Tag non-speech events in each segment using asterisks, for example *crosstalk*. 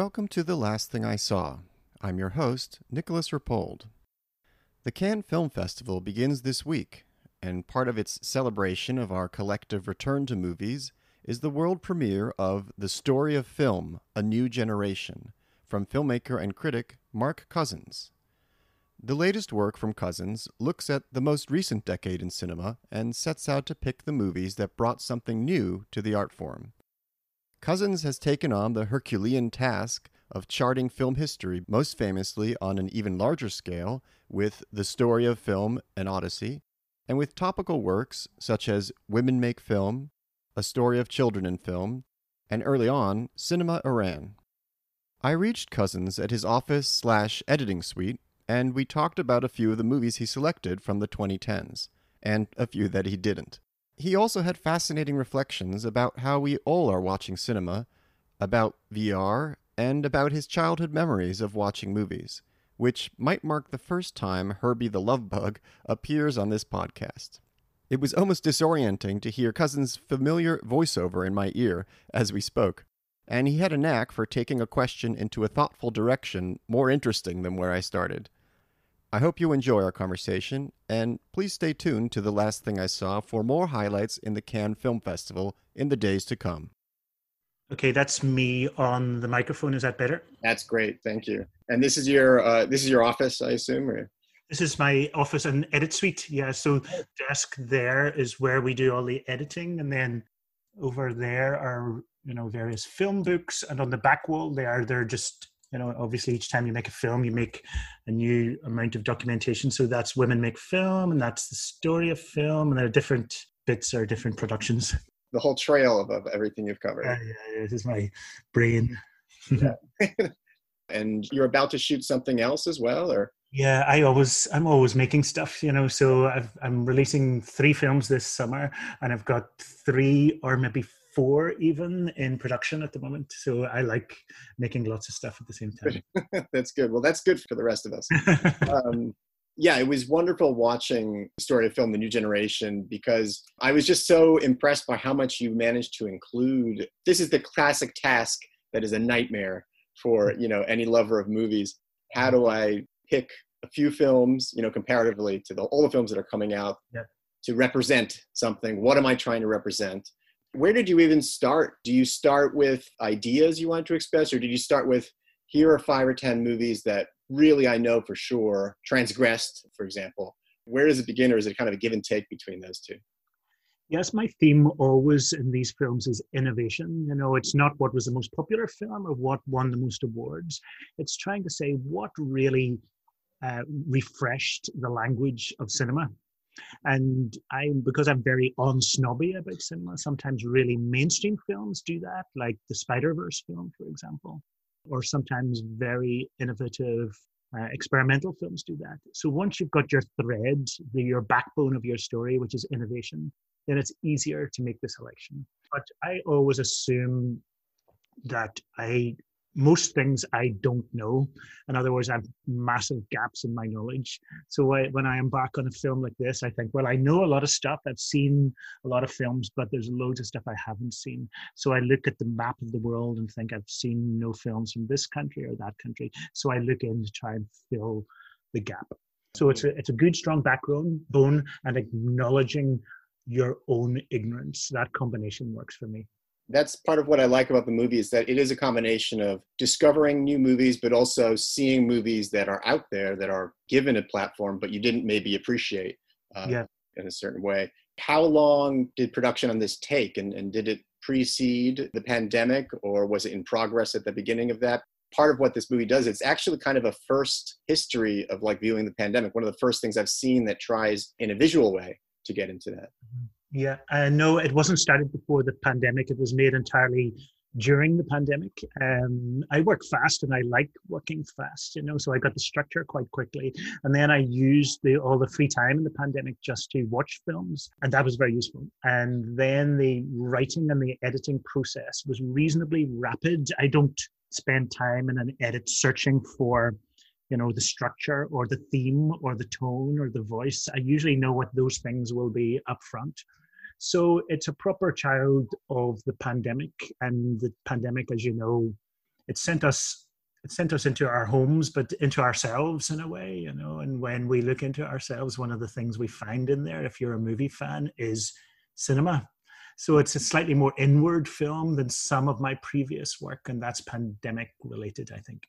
Welcome to The Last Thing I Saw. I'm your host, Nicolas Rapold. The Cannes Film Festival begins this week, and part of its celebration of our collective return to movies is the world premiere of The Story of Film A New Generation from filmmaker and critic Mark Cousins. The latest work from Cousins looks at the most recent decade in cinema and sets out to pick the movies that brought something new to the art form. Cousins has taken on the Herculean task of charting film history, most famously on an even larger scale with The Story of Film An Odyssey, and with topical works such as Women Make Film, A Story of Children in Film, and early on, Cinema Iran. I reached Cousins at his office slash editing suite and we talked about a few of the movies he selected from the 2010s, and a few that he didn't. He also had fascinating reflections about how we all are watching cinema, about VR, and about his childhood memories of watching movies, which might mark the first time Herbie the Love Bug appears on this podcast. It was almost disorienting to hear Cousins' familiar voiceover in my ear as we spoke, and he had a knack for taking a question into a thoughtful direction more interesting than where I started. I hope you enjoy our conversation, and please stay tuned to The Last Thing I Saw for more highlights in the Cannes Film Festival in the days to come. Okay, that's me on the microphone. Is that better? That's great. Thank you. And this is your uh, this is your office, I assume, or? This is my office and edit suite. Yeah, so desk there is where we do all the editing, and then over there are you know various film books, and on the back wall there they're just you know obviously each time you make a film you make a new amount of documentation. So that's women make film and that's the story of film and there are different bits or different productions. *laughs* The whole trail of, of everything you've covered. Yeah, yeah, this is my brain. Mm-hmm. *laughs* And you're about to shoot something else as well or? Yeah i always i'm always making stuff you know. So i am releasing three films this summer and i've got three or maybe four even in production at the moment. So I like making lots of stuff at the same time. *laughs* that's good. Well, that's good for the rest of us. *laughs* um, yeah, it was wonderful watching the story of film, The New Generation, because I was just so impressed by how much you managed to include. This is the classic task that is a nightmare for you know any lover of movies. How do I pick a few films, you know, comparatively to the, all the films that are coming out, to represent something? What am I trying to represent? Where did you even start? Do you start with ideas you want to express, or did you start with here are five or ten movies that really I know for sure transgressed, for example? Where does it begin, or is it kind of a give and take between those two? Yes, my theme always in these films is innovation. You know, it's not what was the most popular film or what won the most awards. It's trying to say what really uh, refreshed the language of cinema and I, because I'm very on snobby about cinema, sometimes really mainstream films do that, like the Spider Verse film, for example, or sometimes very innovative uh, experimental films do that. So once you've got your thread, the, your backbone of your story, which is innovation, then it's easier to make the selection. But I always assume that I most things I don't know. In other words, I have massive gaps in my knowledge. So I, when I embark on a film like this, I think, well, I know a lot of stuff. I've seen a lot of films, but there's loads of stuff I haven't seen. So I look at the map of the world and think I've seen no films from this country or that country. So I look in to try and fill the gap. So it's a, mm. it's a good, strong backbone bone and acknowledging your own ignorance. That combination works for me that's part of what I like about the movie is that it is a combination of discovering new movies, but also seeing movies that are out there that are given a platform, but you didn't maybe appreciate uh, yeah. in a certain way. How long did production on this take, and, and did it precede the pandemic, or was it in progress at the beginning of that? Part of what this movie does, it's actually kind of a first history of like viewing the pandemic. One of the first things I've seen that tries in a visual way to get into that. Mm-hmm. Yeah, uh, no, it wasn't started before the pandemic. It was made entirely during the pandemic. Um, I work fast and I like working fast, you know, so I got the structure quite quickly. And then I used the, all the free time in the pandemic just to watch films, and that was very useful. And then the writing and the editing process was reasonably rapid. I don't spend time in an edit searching for you know the structure or the theme or the tone or the voice i usually know what those things will be up front so it's a proper child of the pandemic and the pandemic as you know it sent us it sent us into our homes, but into ourselves in a way, you know. And when we look into ourselves, one of the things we find in there, if you're a movie fan, is cinema. So it's a slightly more inward film than some of my previous work, and that's pandemic related, I think.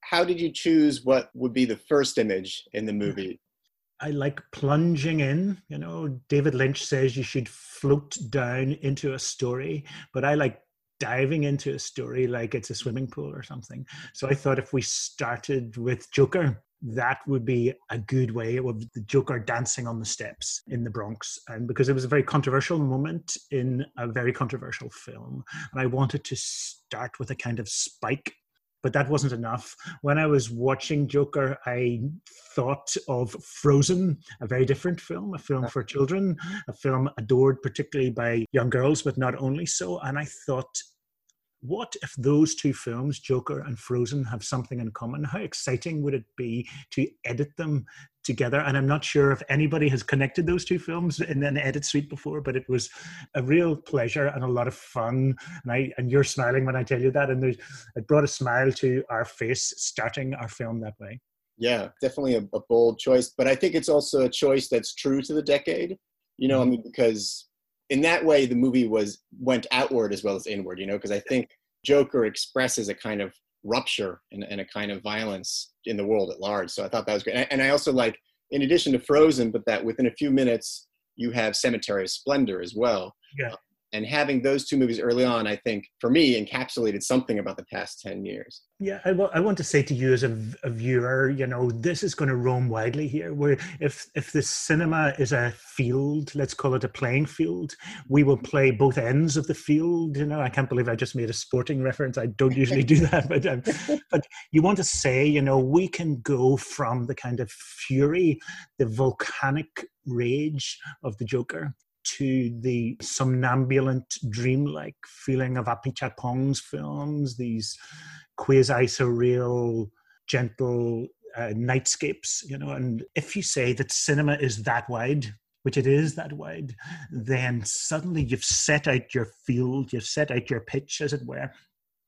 How did you choose what would be the first image in the movie? I like plunging in. You know, David Lynch says you should float down into a story, but I like diving into a story like it's a swimming pool or something. So I thought if we started with Joker, that would be a good way of the Joker dancing on the steps in the Bronx. And because it was a very controversial moment in a very controversial film. And I wanted to start with a kind of spike but that wasn't enough. When I was watching Joker, I thought of Frozen, a very different film, a film for children, a film adored particularly by young girls, but not only so. And I thought what if those two films, Joker and Frozen, have something in common? How exciting would it be to edit them together? And I'm not sure if anybody has connected those two films in an edit suite before, but it was a real pleasure and a lot of fun. And I and you're smiling when I tell you that, and there's it brought a smile to our face starting our film that way. Yeah, definitely a, a bold choice, but I think it's also a choice that's true to the decade. You know, I mm-hmm. mean, because in that way the movie was went outward as well as inward you know because i think joker expresses a kind of rupture and, and, a kind of violence in the world at large. So i thought that was great. And, and i also like in addition to frozen but that within a few minutes you have cemetery of splendor as well. Yeah and having those two movies early on i think for me encapsulated something about the past 10 years. Yeah I, w- I want to say to you as a, a viewer you know this is going to roam widely here. Where if if the cinema is a field let's call it a playing field we will play both ends of the field you know. I can't believe i just made a sporting reference. I don't usually do that *laughs* but um, but you want to say you know we can go from the kind of fury the volcanic rage of the joker to the somnambulant, dreamlike feeling of Apichatpong's films, these quasi surreal, gentle uh, nightscapes, you know. And if you say that cinema is that wide, which it is that wide, then suddenly you've set out your field, you've set out your pitch, as it were,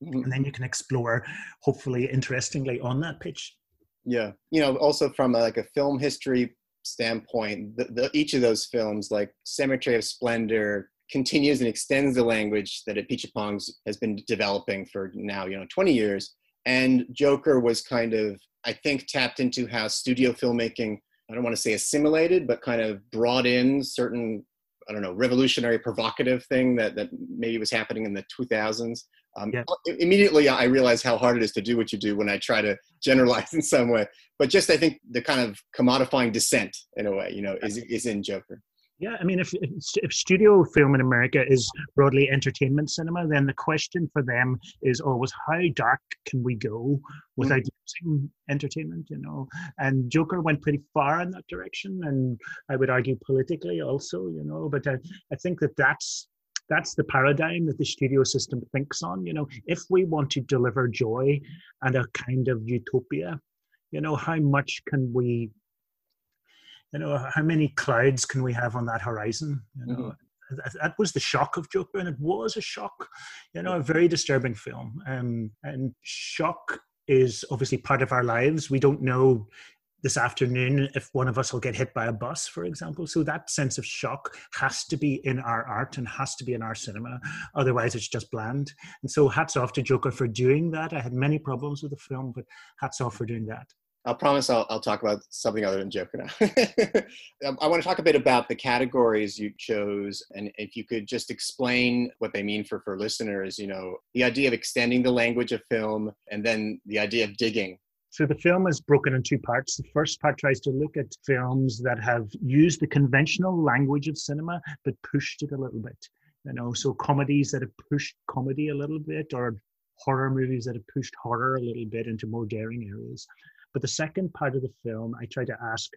mm-hmm. and then you can explore, hopefully, interestingly, on that pitch. Yeah, you know, also from a, like a film history standpoint, the, the, each of those films, like Cemetery of Splendor, continues and extends the language that Apichatpong has been developing for now, you know, 20 years. And Joker was kind of, I think, tapped into how studio filmmaking, I don't want to say assimilated, but kind of brought in certain, I don't know, revolutionary, provocative thing that, that maybe was happening in the 2000s. Um, yeah. Immediately, I realize how hard it is to do what you do when I try to *laughs* generalize in some way. But just, I think the kind of commodifying dissent in a way, you know, is is in Joker. Yeah, I mean, if, if studio film in America is broadly entertainment cinema, then the question for them is always how dark can we go without mm-hmm. using entertainment, you know? And Joker went pretty far in that direction, and I would argue politically also, you know. But I, I think that that's that's the paradigm that the studio system thinks on. You know, if we want to deliver joy and a kind of utopia, you know, how much can we, you know, how many clouds can we have on that horizon? You know, mm-hmm. that was the shock of Joker, and it was a shock, you know, a very disturbing film. Um, and shock is obviously part of our lives. We don't know this afternoon if one of us will get hit by a bus, for example. So that sense of shock has to be in our art and has to be in our cinema. Otherwise, it's just bland. And so, hats off to Joker for doing that. I had many problems with the film, but hats off for doing that. I'll promise I'll, I'll talk about something other than Joker now. *laughs* Um, I want to talk a bit about the categories you chose, and if you could just explain what they mean for for listeners. You know, the idea of extending the language of film, and then the idea of digging so the film is broken in two parts. The first part tries to look at films that have used the conventional language of cinema but pushed it a little bit. You know, so comedies that have pushed comedy a little bit, or horror movies that have pushed horror a little bit into more daring areas. But the second part of the film, I try to ask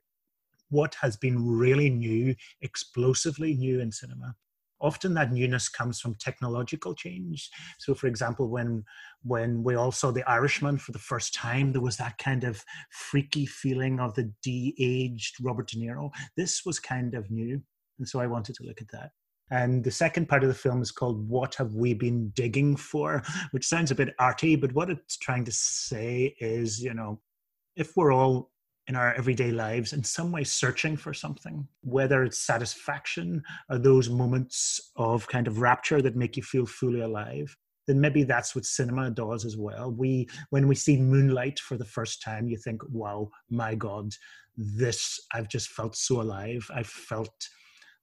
what has been really new, explosively new in cinema often that newness comes from technological change. So for example when when we all saw the irishman for the first time there was that kind of freaky feeling of the de-aged robert de niro. This was kind of new and so i wanted to look at that. And the second part of the film is called What Have We Been Digging For, which sounds a bit arty, but what it's trying to say is, you know, if we're all in our everyday lives in some way searching for something, whether it's satisfaction or those moments of kind of rapture that make you feel fully alive, then maybe that's what cinema does as well. We, when we see Moonlight for the first time, you think, wow, my God, this, I've just felt so alive. I've felt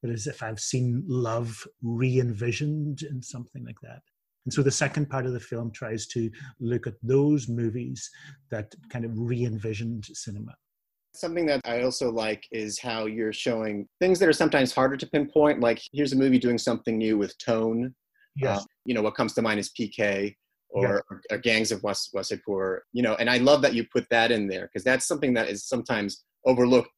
that as if I've seen love re envisioned and something like that. And so the second part of the film tries to look at those movies that kind of re envisioned cinema. Something that I also like is how you're showing things that are sometimes harder to pinpoint. Like here's a movie doing something new with tone. Yes. Uh, you know, what comes to mind is PK or, or, or Gangs of Was- Wasseypur. You know, and I love that you put that in there because that's something that is sometimes overlooked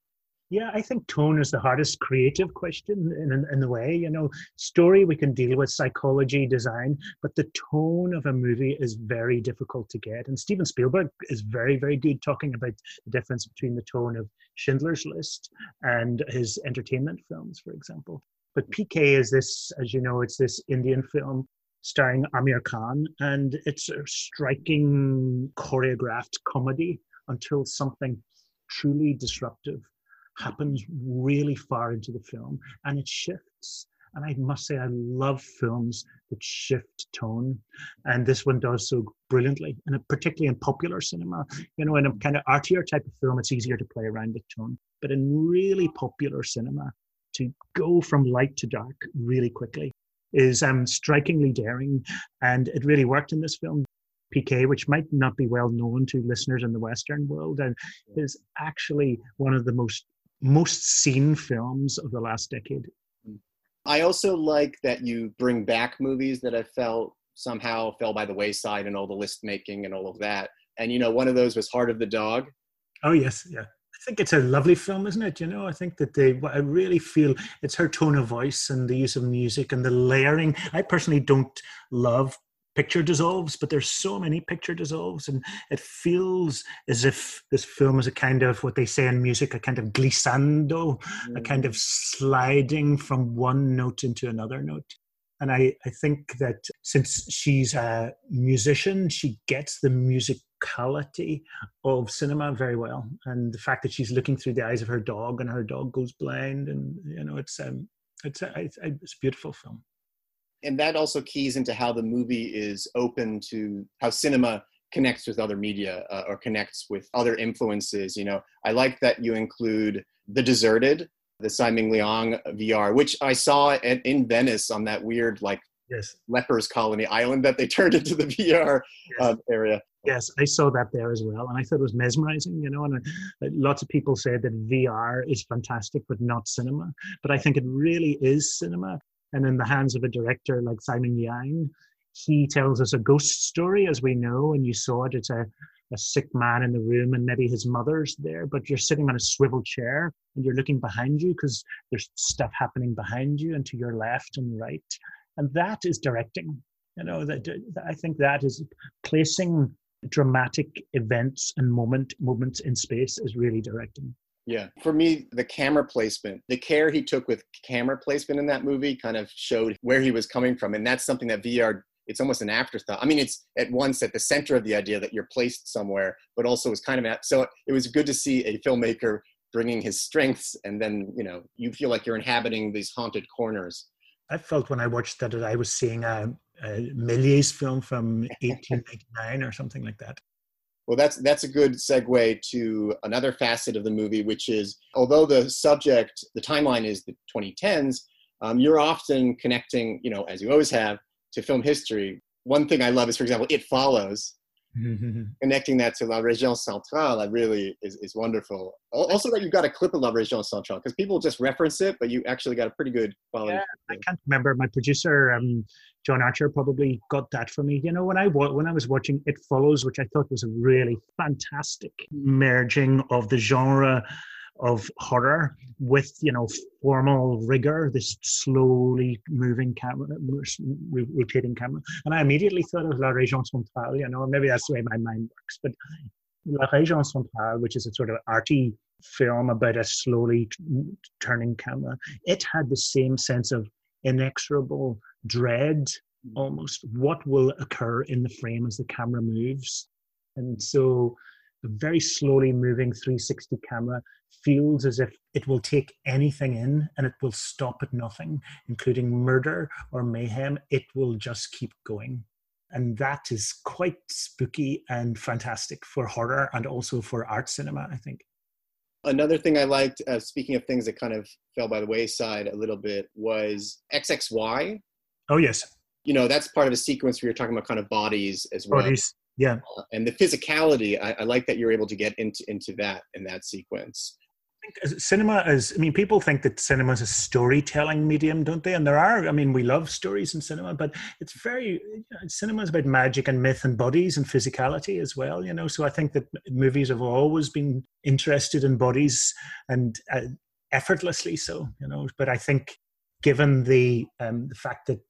yeah, I think tone is the hardest creative question in, in, in, a way. You know, story we can deal with, psychology, design, but the tone of a movie is very difficult to get. And Steven Spielberg is very, very good talking about the difference between the tone of Schindler's List and his entertainment films, for example. But PK is this, as you know, it's this Indian film starring Aamir Khan, and it's a striking choreographed comedy until something truly disruptive happens really far into the film and it shifts. And I must say, I love films that shift tone. And this one does so brilliantly, and particularly in popular cinema. You know, in a kind of artier type of film, it's easier to play around with tone. But in really popular cinema, to go from light to dark really quickly is um, strikingly daring. And it really worked in this film. PK, which might not be well known to listeners in the Western world, and is actually one of the most most seen films of the last decade. I also like that you bring back movies that I felt somehow fell by the wayside and all the list making and all of that. And you know, one of those was Heart of the Dog. Oh yes, yeah. I think it's a lovely film, isn't it? You know, I think that they, I really feel it's her tone of voice and the use of music and the layering. I personally don't love picture dissolves, but there's so many picture dissolves, and it feels as if this film is a kind of what they say in music, a kind of glissando, mm. a kind of mm. sliding from one note into another note. And I, I think that since she's a musician, she gets the musicality of cinema very well. And the fact that she's looking through the eyes of her dog and her dog goes blind, and you know, it's um, it's a, it's a beautiful film and that also keys into how the movie is open to how cinema connects with other media uh, or connects with other influences you know. I like that you include the deserted the Tsai Ming Liang vr which i saw at, in venice on that weird like yes. lepers colony island that they *laughs* turned into the vr yes. um, area. Yes i saw that there as well and i thought it was mesmerizing you know and uh, lots of people said that vr is fantastic but not cinema. But i think it really is cinema and in the hands of a director like Tsai Ming Liang, he tells us a ghost story, as we know, and you saw it. It's a, a sick man in the room, and maybe his mother's there, but you're sitting on a swivel chair and you're looking behind you because there's stuff happening behind you and to your left and right. And that is directing. You know, that I think that is placing dramatic events and moment moments in space is really directing. Yeah. For me, the camera placement, the care he took with camera placement in that movie kind of showed where he was coming from. And that's something that VR, it's almost an afterthought. I mean, it's at once at the center of the idea that you're placed somewhere, but also it's kind of, at, so it was good to see a filmmaker bringing his strengths and then, you know, you feel like you're inhabiting these haunted corners. I felt when I watched that, that I was seeing a, a Méliès film from *laughs* 1899 or something like that. Well, that's that's a good segue to another facet of the movie, which is although the subject, the timeline is the 2010s, um, you're often connecting, you know, as you always have, to film history. One thing I love is, for example, It Follows. *laughs* Connecting that to La Région Centrale, that really is, is wonderful. Also, that you've got a clip of La Région Centrale because people just reference it, but you actually got a pretty good quality. Yeah, I can't remember. My producer um, John Archer probably got that for me. You know, when I when I was watching It Follows, which I thought was a really fantastic merging of the genre of horror with you know formal rigor this slowly moving camera rotating camera. And i immediately thought of la région centrale you know maybe that's the way my mind works but la région centrale which is a sort of arty film about a slowly turning camera it had the same sense of inexorable dread mm-hmm. almost. What will occur in the frame as the camera moves? And so very slowly moving 360 camera feels as if it will take anything in and it will stop at nothing including murder or mayhem. It will just keep going. And that is quite spooky and fantastic for horror and also for art cinema i think. Another thing i liked uh, speaking of things that kind of fell by the wayside a little bit was xxy oh yes. You know that's part of a sequence where you're talking about kind of bodies as well. Bodies yeah. Uh, and the physicality I, I like that you're able to get into into that in that sequence. I think cinema is i mean people think that cinema is a storytelling medium don't they? And there are i mean we love stories in cinema but it's very cinema is about magic and myth and bodies and physicality as well you know? So i think that movies have always been interested in bodies and uh, effortlessly so you know? But i think given the um, the fact that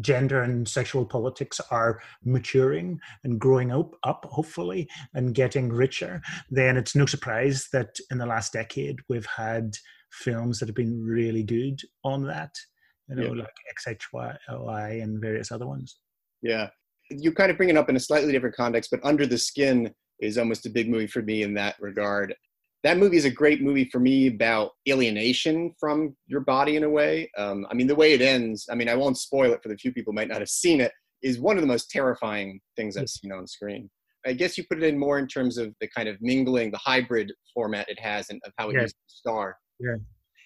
gender and sexual politics are maturing and growing up, up hopefully and getting richer, then it's no surprise that in the last decade we've had films that have been really good on that, you know, yeah. like XXY and various other ones. Yeah. You kind of bring it up in a slightly different context, but Under the Skin is almost a big movie for me in that regard that movie is a great movie for me about alienation from your body in a way. Um, I mean, the way it ends, I mean, I won't spoil it for the few people who might not have seen it, is one of the most terrifying things I've seen on screen. I guess you put it in more in terms of the kind of mingling, the hybrid format it has, and of how it yeah. uses star. Yeah,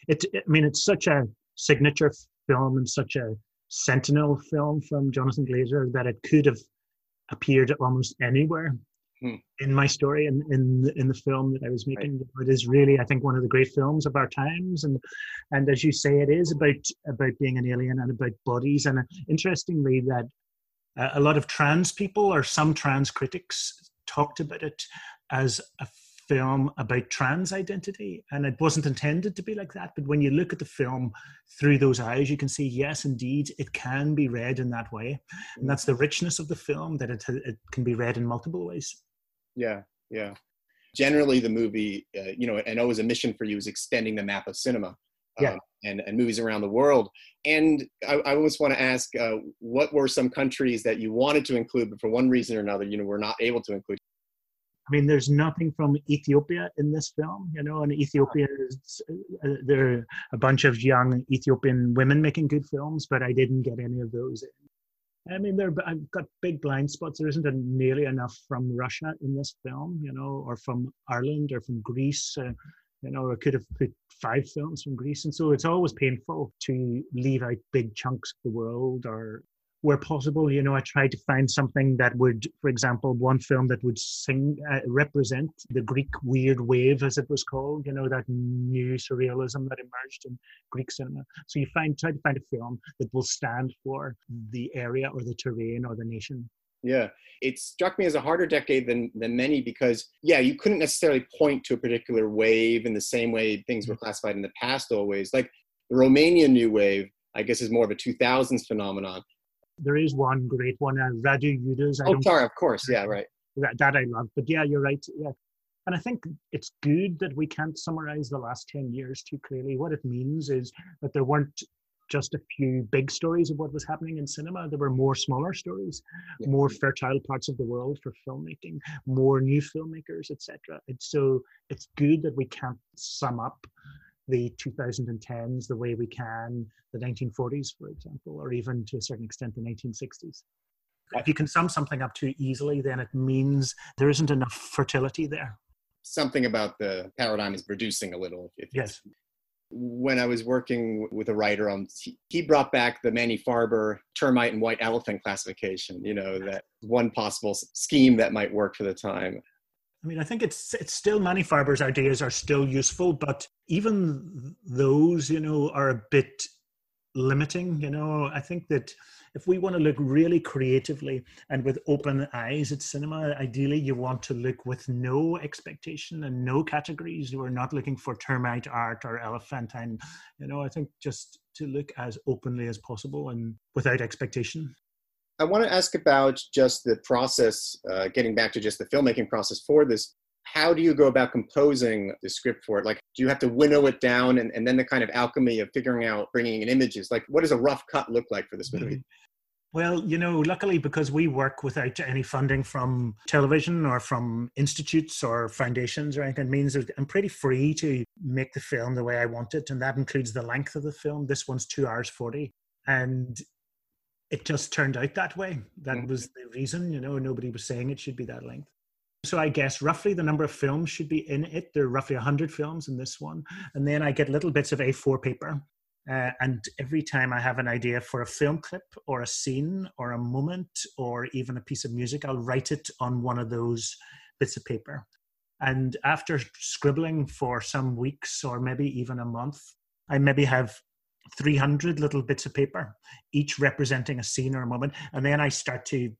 it's. I mean, it's such a signature film and such a sentinel film from Jonathan Glazer that it could have appeared almost anywhere hmm. in my story and in, in the film that I was making. Right. It is really, I think, one of the great films of our times, and and as you say, it is about about being an alien and about bodies. And uh, interestingly, that uh, a lot of trans people or some trans critics talked about it as a film about trans identity and it wasn't intended to be like that but when you look at the film through those eyes you can see yes indeed it can be read in that way and that's the richness of the film that it, it can be read in multiple ways yeah yeah generally the movie uh, you know and always a mission for you is extending the map of cinema yeah. Um, and, and movies around the world. And I, I always want to ask, uh, what were some countries that you wanted to include, but for one reason or another, you know, were not able to include? I mean, there's nothing from Ethiopia in this film, you know, and Ethiopia is, uh, there are a bunch of young Ethiopian women making good films, but I didn't get any of those in. I mean, there, I've got big blind spots. There isn't a, nearly enough from Russia in this film, you know, or from Ireland or from Greece. Uh, you know, I could have put five films from Greece. And so it's always painful to leave out big chunks of the world or where possible, you know, I tried to find something that would, for example, one film that would sing, uh, represent the Greek weird wave, as it was called, you know, that new surrealism that emerged in Greek cinema. So you find, try to find a film that will stand for the area or the terrain or the nation. Yeah, it struck me as a harder decade than than many because yeah, you couldn't necessarily point to a particular wave in the same way things were mm-hmm. classified in the past. Always like the Romanian New Wave, I guess, is more of a 2000s phenomenon. There is one great one, uh, Radu Udus. oh, sorry, of course. Yeah, right. That, that I love. But yeah, you're right. Yeah. And I think it's good that we can't summarize the last 10 years too clearly. What it means is that there weren't just a few big stories of what was happening in cinema. There were more smaller stories, yeah. more fertile parts of the world for filmmaking, more new filmmakers, etc. And so it's good that we can't sum up the 2010s the way we can the 1940s, for example, or even to a certain extent the 1960s. If you can sum something up too easily, then it means there isn't enough fertility there. Something about the paradigm is reducing a little. yes. When I was working with a writer on, he brought back the Manny Farber termite and white elephant classification. You know that one possible scheme that might work for the time. I mean, I think it's it's still Manny Farber's ideas are still useful, but even those, you know, are a bit limiting. You know, I think that if we want to look really creatively and with open eyes at cinema, ideally you want to look with no expectation and no categories. You are not looking for termite art or elephantine. You know, I think just to look as openly as possible and without expectation. I want to ask about just the process, uh, getting back to just the filmmaking process for this. how do you go about composing the script for it? Like, do you have to winnow it down and, and then the kind of alchemy of figuring out bringing in images? Like, what does a rough cut look like for this movie? Well, you know, luckily because we work without any funding from television or from institutes or foundations or anything, it means I'm pretty free to make the film the way I want it. And that includes the length of the film. This one's two hours 40. And it just turned out that way. That mm-hmm. was the reason, you know, nobody was saying it should be that length. So I guess roughly the number of films should be in it. There are roughly 100 films in this one. And then I get little bits of A4 paper. Uh, and every time I have an idea for a film clip or a scene or a moment or even a piece of music, I'll write it on one of those bits of paper. And after scribbling for some weeks or maybe even a month, I maybe have 300 little bits of paper, each representing a scene or a moment. And then I start to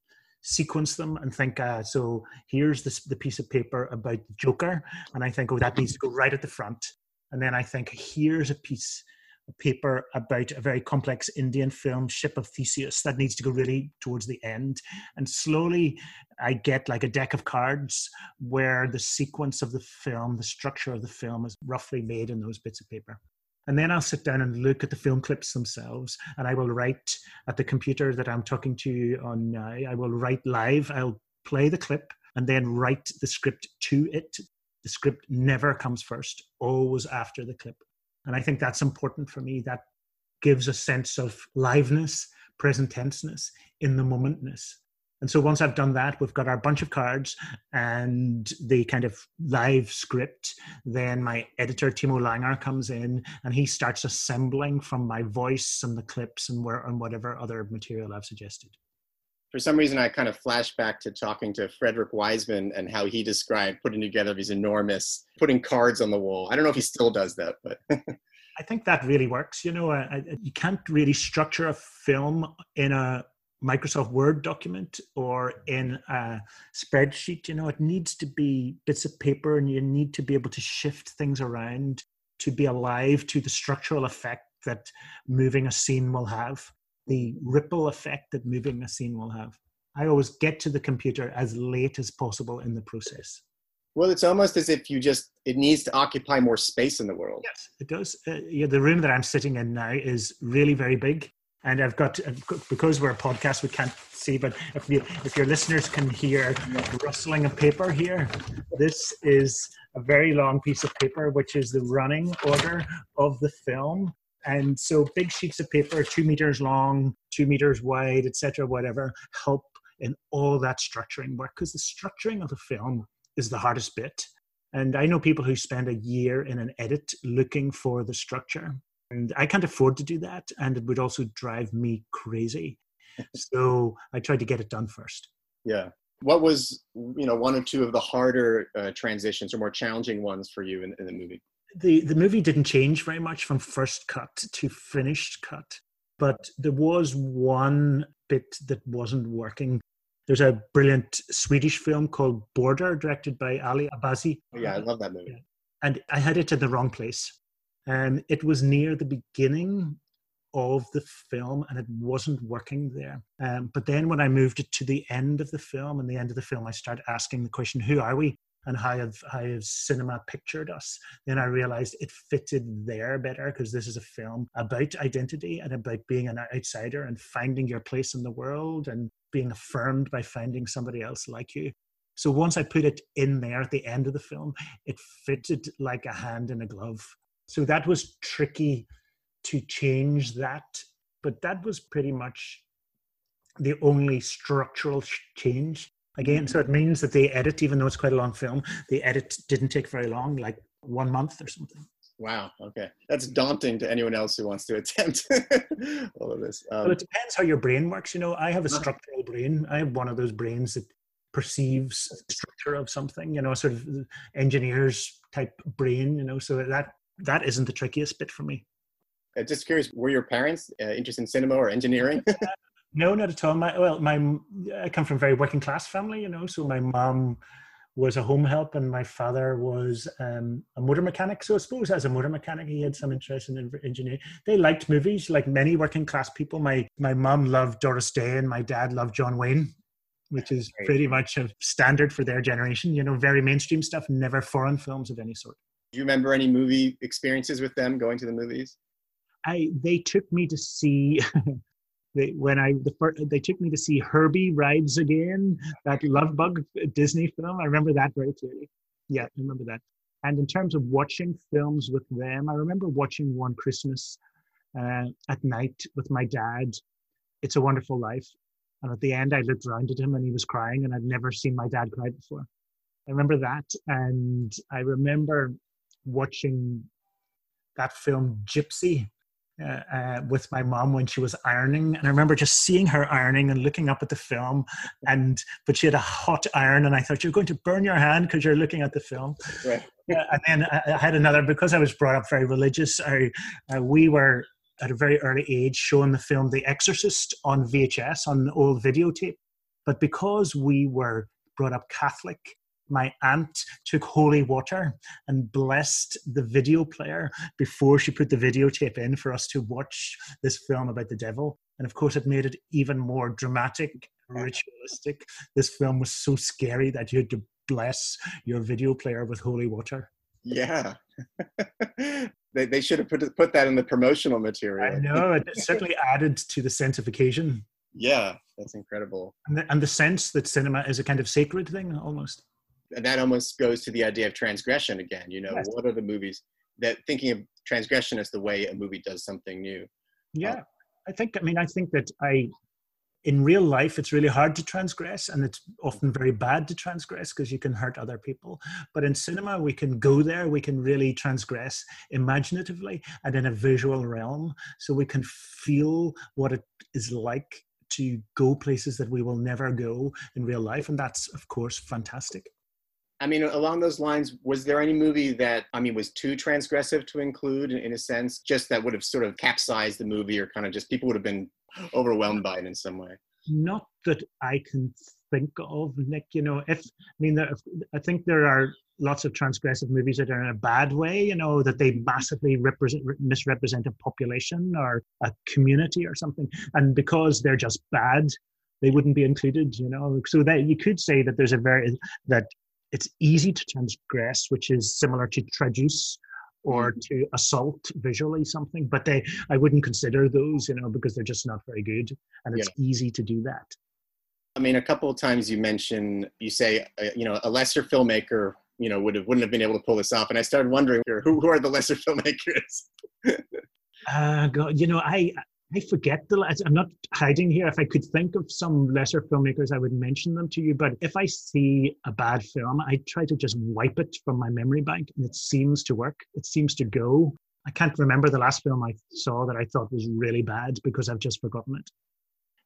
sequence them and think, uh, so here's this, the piece of paper about Joker. And I think, oh, that needs to go right at the front. And then I think, here's a piece of paper about a very complex Indian film, Ship of Theseus, that needs to go really towards the end. And slowly I get like a deck of cards where the sequence of the film, the structure of the film is roughly made in those bits of paper. And then I'll sit down and look at the film clips themselves, and I will write at the computer that I'm talking to on now. I will write live. I'll play the clip and then write the script to it. The script never comes first, always after the clip. And I think that's important for me. That gives a sense of liveness, present tenseness, in the momentness. And so once I've done that, we've got our bunch of cards and the kind of live script. Then my editor, Timo Langer, comes in and he starts assembling from my voice and the clips and where and whatever other material I've suggested. For some reason, I kind of flash back to talking to Frederick Wiseman and how he described putting together these enormous, putting cards on the wall. I don't know if he still does that, but. *laughs* I think that really works. You know, I, I, you can't really structure a film in a Microsoft Word document or in a spreadsheet. You know, it needs to be bits of paper and you need to be able to shift things around to be alive to the structural effect that moving a scene will have, the ripple effect that moving a scene will have. I always get to the computer as late as possible in the process. Well, it's almost as if you just, it needs to occupy more space in the world. Yes, it does. Uh, yeah, the room that I'm sitting in now is really very big and I've got because we're a podcast, we can't see, but if you if your listeners can hear rustling of paper here, this is a very long piece of paper, which is the running order of the film. And so, big sheets of paper, two meters long, two meters wide, etc., whatever, help in all that structuring work because the structuring of the film is the hardest bit. And I know people who spend a year in an edit looking for the structure and I can't afford to do that, and it would also drive me crazy. *laughs* so I tried to get it done first. Yeah. What was you know one or two of the harder uh, transitions or more challenging ones for you in, in the movie? The the movie didn't change very much from first cut to finished cut, but there was one bit that wasn't working. There's a brilliant Swedish film called Border, directed by Ali Abbasi. Oh, yeah, I love that movie. And I had it in the wrong place. Um, it was near the beginning of the film and it wasn't working there. Um, but then when I moved it to the end of the film, and the end of the film, I started asking the question, who are we? And how have, how have cinema pictured us? Then I realized it fitted there better because this is a film about identity and about being an outsider and finding your place in the world and being affirmed by finding somebody else like you. So once I put it in there at the end of the film, it fitted like a hand in a glove. So that was tricky to change that, but that was pretty much the only structural change. Again, so it means that the edit, even though it's quite a long film, the edit didn't take very long, like one month or something. Wow. Okay, that's daunting to anyone else who wants to *laughs* attempt all of this. Um, well, it depends how your brain works. You know, I have a uh-huh. structural brain. I have one of those brains that perceives structure of something. You know, sort of engineers type brain. You know, so that that isn't the trickiest bit for me. Uh, just curious, were your parents uh, interested in cinema or engineering? *laughs* no, not at all. My well, my I come from a very working class family, you know. So my mom was a home help, and my father was um, a motor mechanic. So I suppose as a motor mechanic, he had some interest in engineering. They liked movies, like many working class people. My my mom loved Doris Day, and my dad loved John Wayne which is pretty much a standard for their generation. You know, very mainstream stuff, never foreign films of any sort. Do you remember any movie experiences with them going to the movies? I they took me to see *laughs* they, when I the first, they took me to see Herbie Rides Again, that Love Bug Disney film. I remember that very clearly. Yeah, I remember that. And in terms of watching films with them, I remember watching one Christmas uh, at night with my dad. It's a Wonderful Life. And at the end, I looked around at him and he was crying, and I'd never seen my dad cry before. I remember that. And I remember watching that film Gypsy uh, uh, with my mom when she was ironing, and I remember just seeing her ironing and looking up at the film. And but she had a hot iron, and I thought you're going to burn your hand because you're looking at the film. Right. uh, and then I, I, had another because I was brought up very religious. I, uh, we were at a very early age showing the film The Exorcist on VHS on old videotape, but because we were brought up Catholic my aunt took holy water and blessed the video player before she put the videotape in for us to watch this film about the devil. And of course, it made it even more dramatic, ritualistic. This film was so scary that you had to bless your video player with holy water. Yeah. *laughs* they, they should have put, put that in the promotional material. I know. It certainly *laughs* added to the sense of occasion. Yeah, that's incredible. And the, and the sense that cinema is a kind of sacred thing almost that almost goes to the idea of transgression again you know yes. what are the movies that thinking of transgression as the way a movie does something new. Yeah. Um, i think i mean i think that i in real life it's really hard to transgress and it's often very bad to transgress because you can hurt other people. But in cinema we can go there we can really transgress imaginatively and in a visual realm so we can feel what it is like to go places that we will never go in real life and that's of course fantastic I mean, along those lines, was there any movie that, I mean, was too transgressive to include in, in, a sense, just that would have sort of capsized the movie or kind of just people would have been overwhelmed by it in some way? Not that I can think of, Nick. You know, if, I mean, I think there are lots of transgressive movies that are in a bad way, you know, that they massively represent, misrepresent a population or a community or something. And because they're just bad, they wouldn't be included, you know. So that you could say that there's a very that it's easy to transgress, which is similar to traduce or mm-hmm. to assault visually something. But they, I wouldn't consider those, you know, because they're just not very good, and it's yeah. easy to do that. I mean, a couple of times you mention, you say, uh, you know, a lesser filmmaker, you know, would have wouldn't have been able to pull this off, and I started wondering who who are the lesser *laughs* filmmakers. uh, God, you know, I I forget the. I'm not hiding here. If I could think of some lesser filmmakers, I would mention them to you. But if I see a bad film, I try to just wipe it from my memory bank, and it seems to work. It seems to go. I can't remember the last film I saw that I thought was really bad because I've just forgotten it.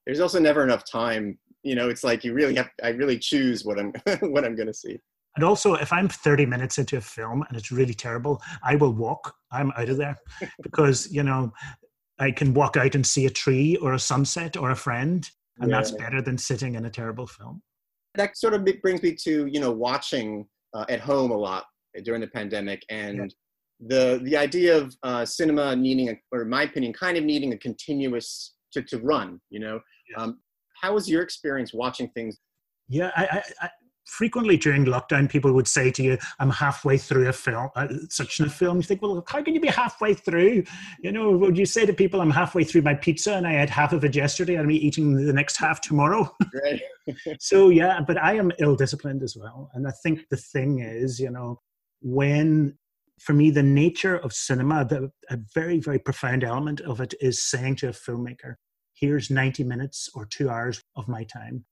There's also never enough time. You know, it's like you really have. I really choose what I'm *laughs* what I'm going to see. And also, if I'm 30 minutes into a film and it's really terrible, I will walk. I'm out of there *laughs* because, you know, I can walk out and see a tree or a sunset or a friend, and yeah. that's better than sitting in a terrible film. That sort of brings me to you know watching uh, at home a lot during the pandemic, and yeah. the the idea of uh, cinema needing, a, or in my opinion, kind of needing a continuous to to run. You know, yeah. um, how was your experience watching things? Yeah, I, I, frequently during lockdown, people would say to you, "I'm halfway through a film, uh, such a film." You think, "Well, how can you be halfway through?" You know, would you say to people, "I'm halfway through my pizza and I had half of it yesterday, and I'm eating the next half tomorrow"? *laughs* Right. *laughs* so yeah, but I am ill-disciplined as well, and I think the thing is, you know, when for me the nature of cinema, the, a very very profound element of it is saying to a filmmaker, "Here's 90 minutes or two hours of my time."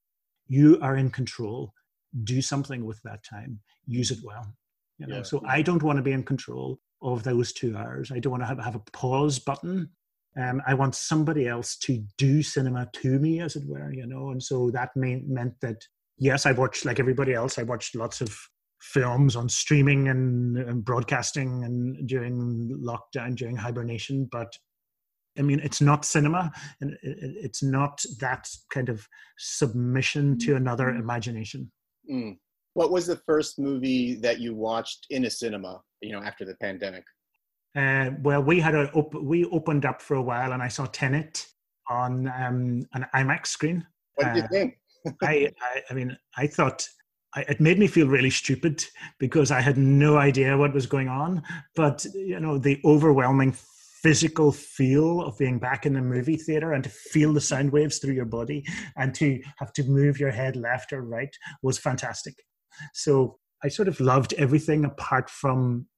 You are in control do something with that time use it well you know yeah. so i don't want to be in control of those two hours i don't want to have, have a pause button um, i want somebody else to do cinema to me as it were you know and so that mean, meant that yes i watched like everybody else i watched lots of films on streaming and, and broadcasting and during lockdown during hibernation but I mean, it's not cinema, and it's not that kind of submission to another mm-hmm. imagination. Mm. What was the first movie that you watched in a cinema? You know, after the pandemic. Uh, well, we had a op- we opened up for a while, and I saw Tenet on um, an IMAX screen. What did uh, you think? I, I, I mean, I thought I, it made me feel really stupid because I had no idea what was going on. But you know, the overwhelming physical feel of being back in the movie theater and to feel the sound waves through your body and to have to move your head left or right was fantastic. So I sort of loved everything apart from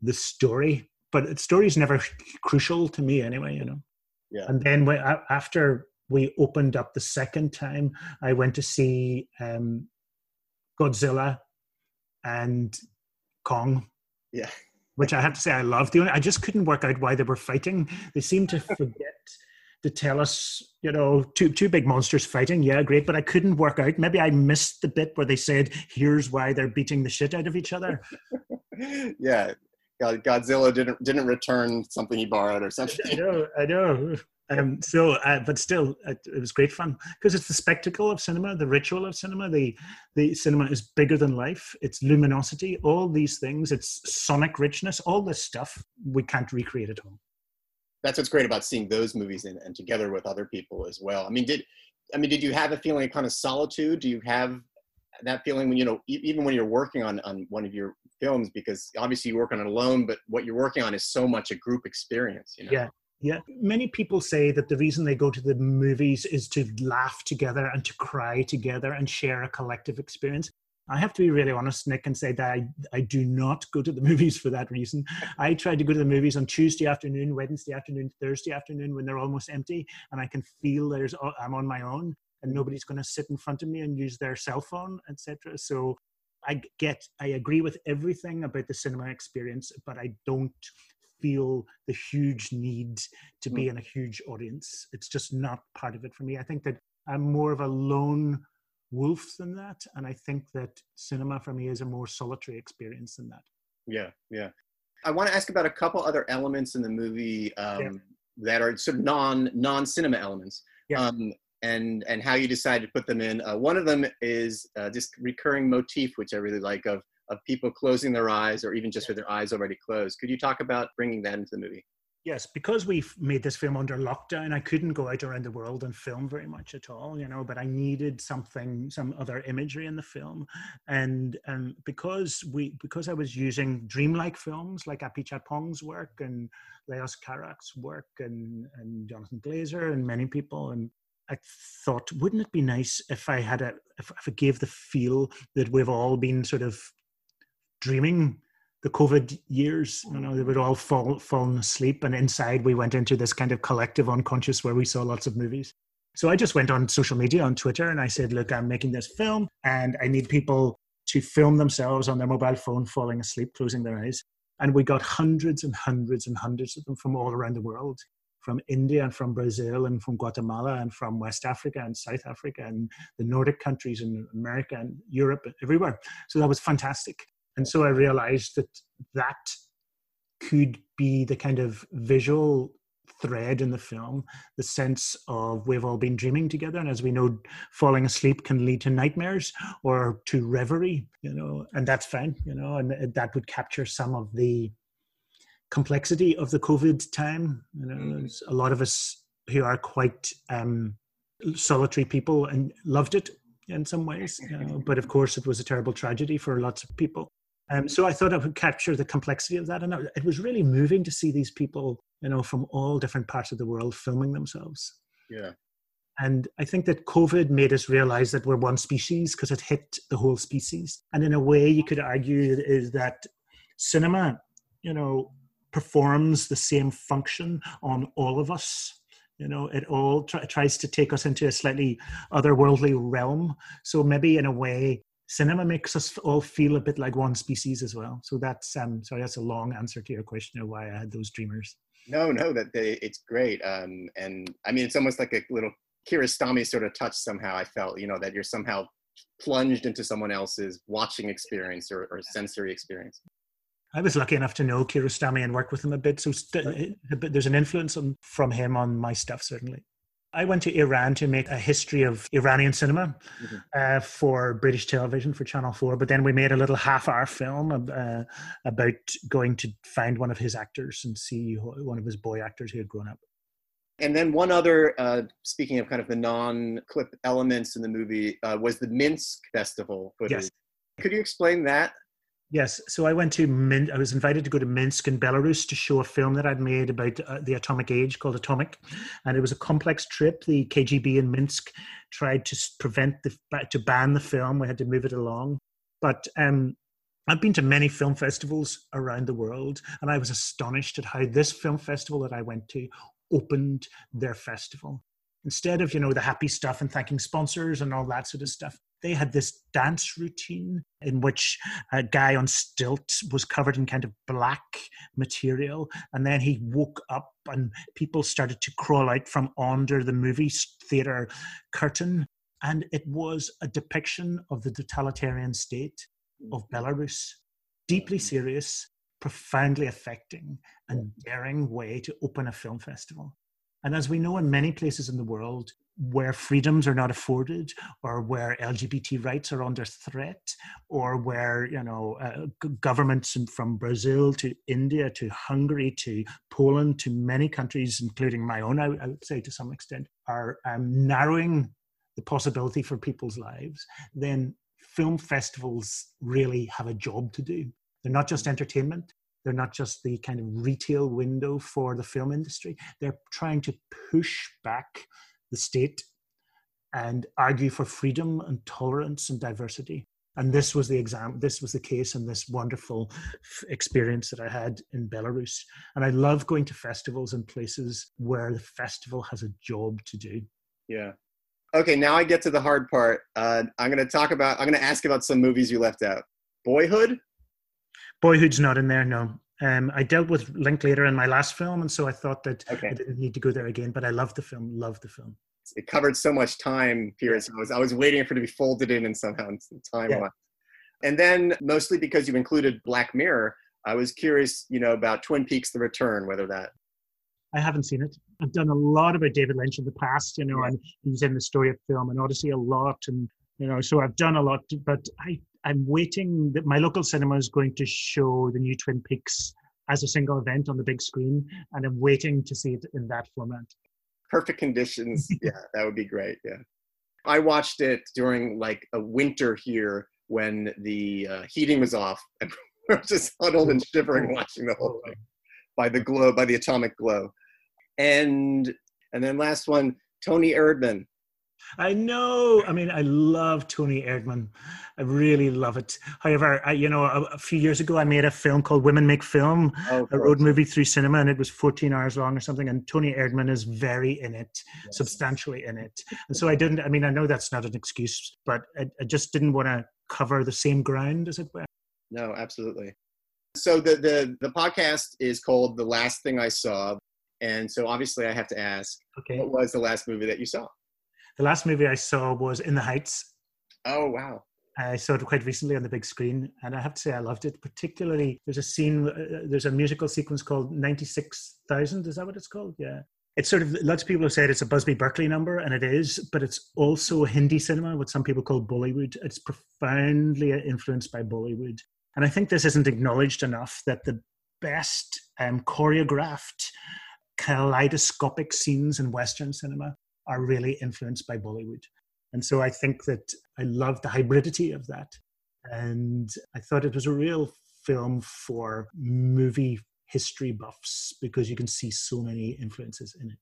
the story. But the story is never crucial to me anyway, you know. Yeah. And then when, after we opened up the second time, I went to see um, Godzilla and Kong. Yeah. Which I have to say I love The only I just couldn't work out why they were fighting. They seemed to *laughs* forget to tell us, you know, two two big monsters fighting. Yeah, great, but I couldn't work out. Maybe I missed the bit where they said, "Here's why they're beating the shit out of each other." *laughs* yeah, God, Godzilla didn't didn't return something he borrowed or *laughs* something. I know, I know. Um, so, uh, but still, it, it, was great fun because it's the spectacle of cinema, the ritual of cinema. The the cinema is bigger than life. It's luminosity, all these things. It's sonic richness, all this stuff we can't recreate at home. That's what's great about seeing those movies and, and together with other people as well. I mean, did I mean did you have a feeling of kind of solitude? Do you have that feeling when you know even when you're working on on one of your films because obviously you work on it alone, but what you're working on is so much a group experience. You know? Yeah, yeah, many people say that the reason they go to the movies is to laugh together and to cry together and share a collective experience. I have to be really honest, Nick, and say that I, I do not go to the *laughs* movies for that reason. I try to go to the movies on Tuesday afternoon, Wednesday afternoon, Thursday afternoon when they're almost empty, and I can feel there's uh, I'm on my own and nobody's going to sit in front of me and use their cell phone, etc. So I get, I agree with everything about the cinema experience, but I don't feel the huge need to be mm. in a huge audience. It's just not part of it for me. I think that I'm more of a lone wolf than that. And I think that cinema for me is a more solitary experience than that. Yeah, yeah. I want to ask about a couple other elements in the movie um, yeah. that are sort of non non cinema elements. Yeah. Um, and and how you decide to put them in. Uh, one of them is uh, this recurring motif, which I really like, of of people closing their eyes or even just with their eyes already closed. Could you talk about bringing that into the movie? Yes, because we've made this film under lockdown, I couldn't go out around the world and film very much at all, you know, but I needed something, some other imagery in the film. And and because we because I was using dreamlike films like Apichatpong's work and Leos Carax's work and, and Jonathan Glazer and many people and I thought, wouldn't it be nice if I had a, if, if I gave the feel that we've all been sort of dreaming the COVID years. You mm. know, they would all fall fallen asleep, and inside we went into this kind of collective unconscious where we saw lots of movies. So I just went on social media on Twitter and I said, "Look, I'm making this film, and I need people to film themselves on their mobile phone falling asleep, closing their eyes." And we got hundreds and hundreds and hundreds of them from all around the world, from India and from Brazil and from Guatemala and from West Africa and South Africa and the Nordic countries and America and Europe, everywhere. So that was fantastic. And so I realized that that could be the kind of visual thread in the film the sense of we've all been dreaming together and as we know falling asleep can lead to nightmares or to reverie you know and that's fine you know and that would capture some of the complexity of the covid time you know mm-hmm. there's a lot of us who are quite um, solitary people and loved it in some ways you know, *laughs* but of course it was a terrible tragedy for lots of people um, so I thought I would capture the complexity of that, and it was really moving to see these people, you know, from all different parts of the world filming themselves. Yeah. And I think that COVID made us realize that we're one species because it hit the whole species. And in a way, you could argue is that cinema, you know, performs the same function on all of us. You know, it all tr- tries to take us into a slightly otherworldly realm. So maybe in a way, cinema makes us all feel a bit like one species as well. So that's um sorry, that's a long answer to your question of why I had those dreamers. No, no, that they, it's great. Um, and I mean, it's almost like a little Kiarostami sort of touch somehow. I felt, you know, that you're somehow plunged into someone else's watching experience or, or sensory experience. I was lucky enough to know Kiarostami and work with him a bit, so st- there's an influence on, from him on my stuff certainly. I went to Iran to make a history of Iranian cinema mm-hmm. uh, for British television for Channel 4, but then we made a little half hour film uh, about going to find one of his actors and see one of his boy actors who had grown up. And then one other, uh, speaking of kind of the non-clip elements in the movie, uh, was the Minsk Festival footage. Yes. Could you explain that? Yes, so I went to Min. I was invited to go to Minsk in Belarus to show a film that I'd made about uh, the atomic age called Atomic, and it was a complex trip. The KGB in Minsk tried to prevent the to ban the film. We had to move it along, but um, I've been to many film festivals around the world, and I was astonished at how this film festival that I went to opened their festival. Instead of you know the happy stuff and thanking sponsors and all that sort of stuff, they had this dance routine in which a guy on stilts was covered in kind of black material and then he woke up and people started to crawl out from under the movie theater curtain. And it was a depiction of the totalitarian state of mm-hmm. belarus. Deeply mm-hmm. serious profoundly affecting and daring way to open a film festival and as we know in many places in the world, where freedoms are not afforded, or where LGBT rights are under threat, or where you know uh, governments from Brazil to India to Hungary to Poland to many countries, including my own, I, I would say to some extent, are um, narrowing the possibility for people's lives, then film festivals really have a job to do. They're not just entertainment, they're not just the kind of retail window for the film industry. They're trying to push back the state and argue for freedom and tolerance and diversity. And this was the exam. This was the case in this wonderful experience that I had in Belarus. And I love going to festivals and places where the festival has a job to do. Yeah. Okay. Now I get to the hard part. Uh, I'm going to talk about. I'm going to ask about some movies you left out. Boyhood. Boyhood's not in there, no. Um, I dealt with Linklater in my last film, and so I thought that Okay. I didn't need to go there again. But I loved the film. Loved the film. It covered so much time period. So I was I was waiting for it to be folded in and somehow some time Yeah. And then mostly because you included Black Mirror, I was curious, you know, about Twin Peaks: The Return, whether that. I haven't seen it. I've done a lot about David Lynch in the past, you know, Yeah. and he's in the story of film and Odyssey a lot, and you know, so I've done a lot. But I, I'm waiting that my local cinema is going to show the new Twin Peaks as a single event on the big screen, and I'm waiting to see it in that format. perfect conditions. *laughs* Yeah that would be great yeah. I watched it during like a winter here when the uh, heating was off. *laughs* And we were just huddled and shivering watching the whole thing by the glow by the atomic glow. And and then last one toni erdmann I know. I mean, I love Toni Erdmann. I really love it. However, I, you know, a, a few years ago, I made a film called Women Make Film, oh, a road movie through cinema, and it was 14 hours long or something. And Toni Erdmann is very in it, Yes. substantially in it. And so I didn't. I mean, I know that's not an excuse, but I, I just didn't want to cover the same ground, as it were. no absolutely so the, the the podcast is called the last thing i saw and so obviously i have to ask Okay. what was the last movie that you saw The last movie I saw was In the Heights. oh wow I saw it quite recently on the big screen, and I have to say I loved it. Particularly, there's a scene, uh, there's a musical sequence called 96,000. Is that what it's called? Yeah. It's sort of lots of people have said it's a Busby Berkeley number, and it is, but it's also Hindi cinema, what some people call Bollywood. It's profoundly influenced by Bollywood, and I think this isn't acknowledged enough that the best um, choreographed kaleidoscopic scenes in Western cinema are really influenced by Bollywood. And so I think that I love the hybridity of that. And I thought it was a real film for movie history buffs because you can see so many influences in it.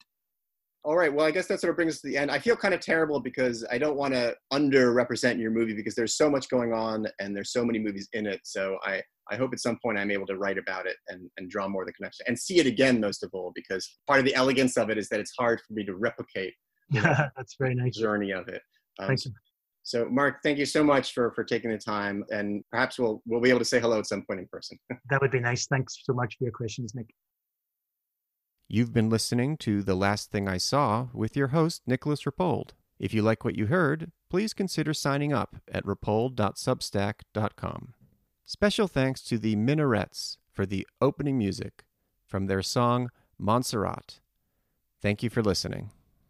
All right. Well, I guess that sort of brings us to the end. I feel kind of terrible because I don't want to underrepresent your movie because there's so much going on and there's so many movies in it. So I, I hope at some point I'm able to write about it and, and draw more of the connection and see it again, most of all, because part of the elegance of it is that it's hard for me to replicate Yeah, *laughs* that's very the nice. journey of it. Um, Thank you. So, Mark, thank you so much for for taking the time, and perhaps we'll we'll be able to say hello at some point in person. *laughs* That would be nice. Thanks so much for your questions, Nick. You've been listening to The Last Thing I Saw with your host, Nicolas Rapold. If you like what you heard, please consider signing up at rapold.substack.com. Special thanks to the Minarets for the opening music from their song Monserrate. Thank you for listening.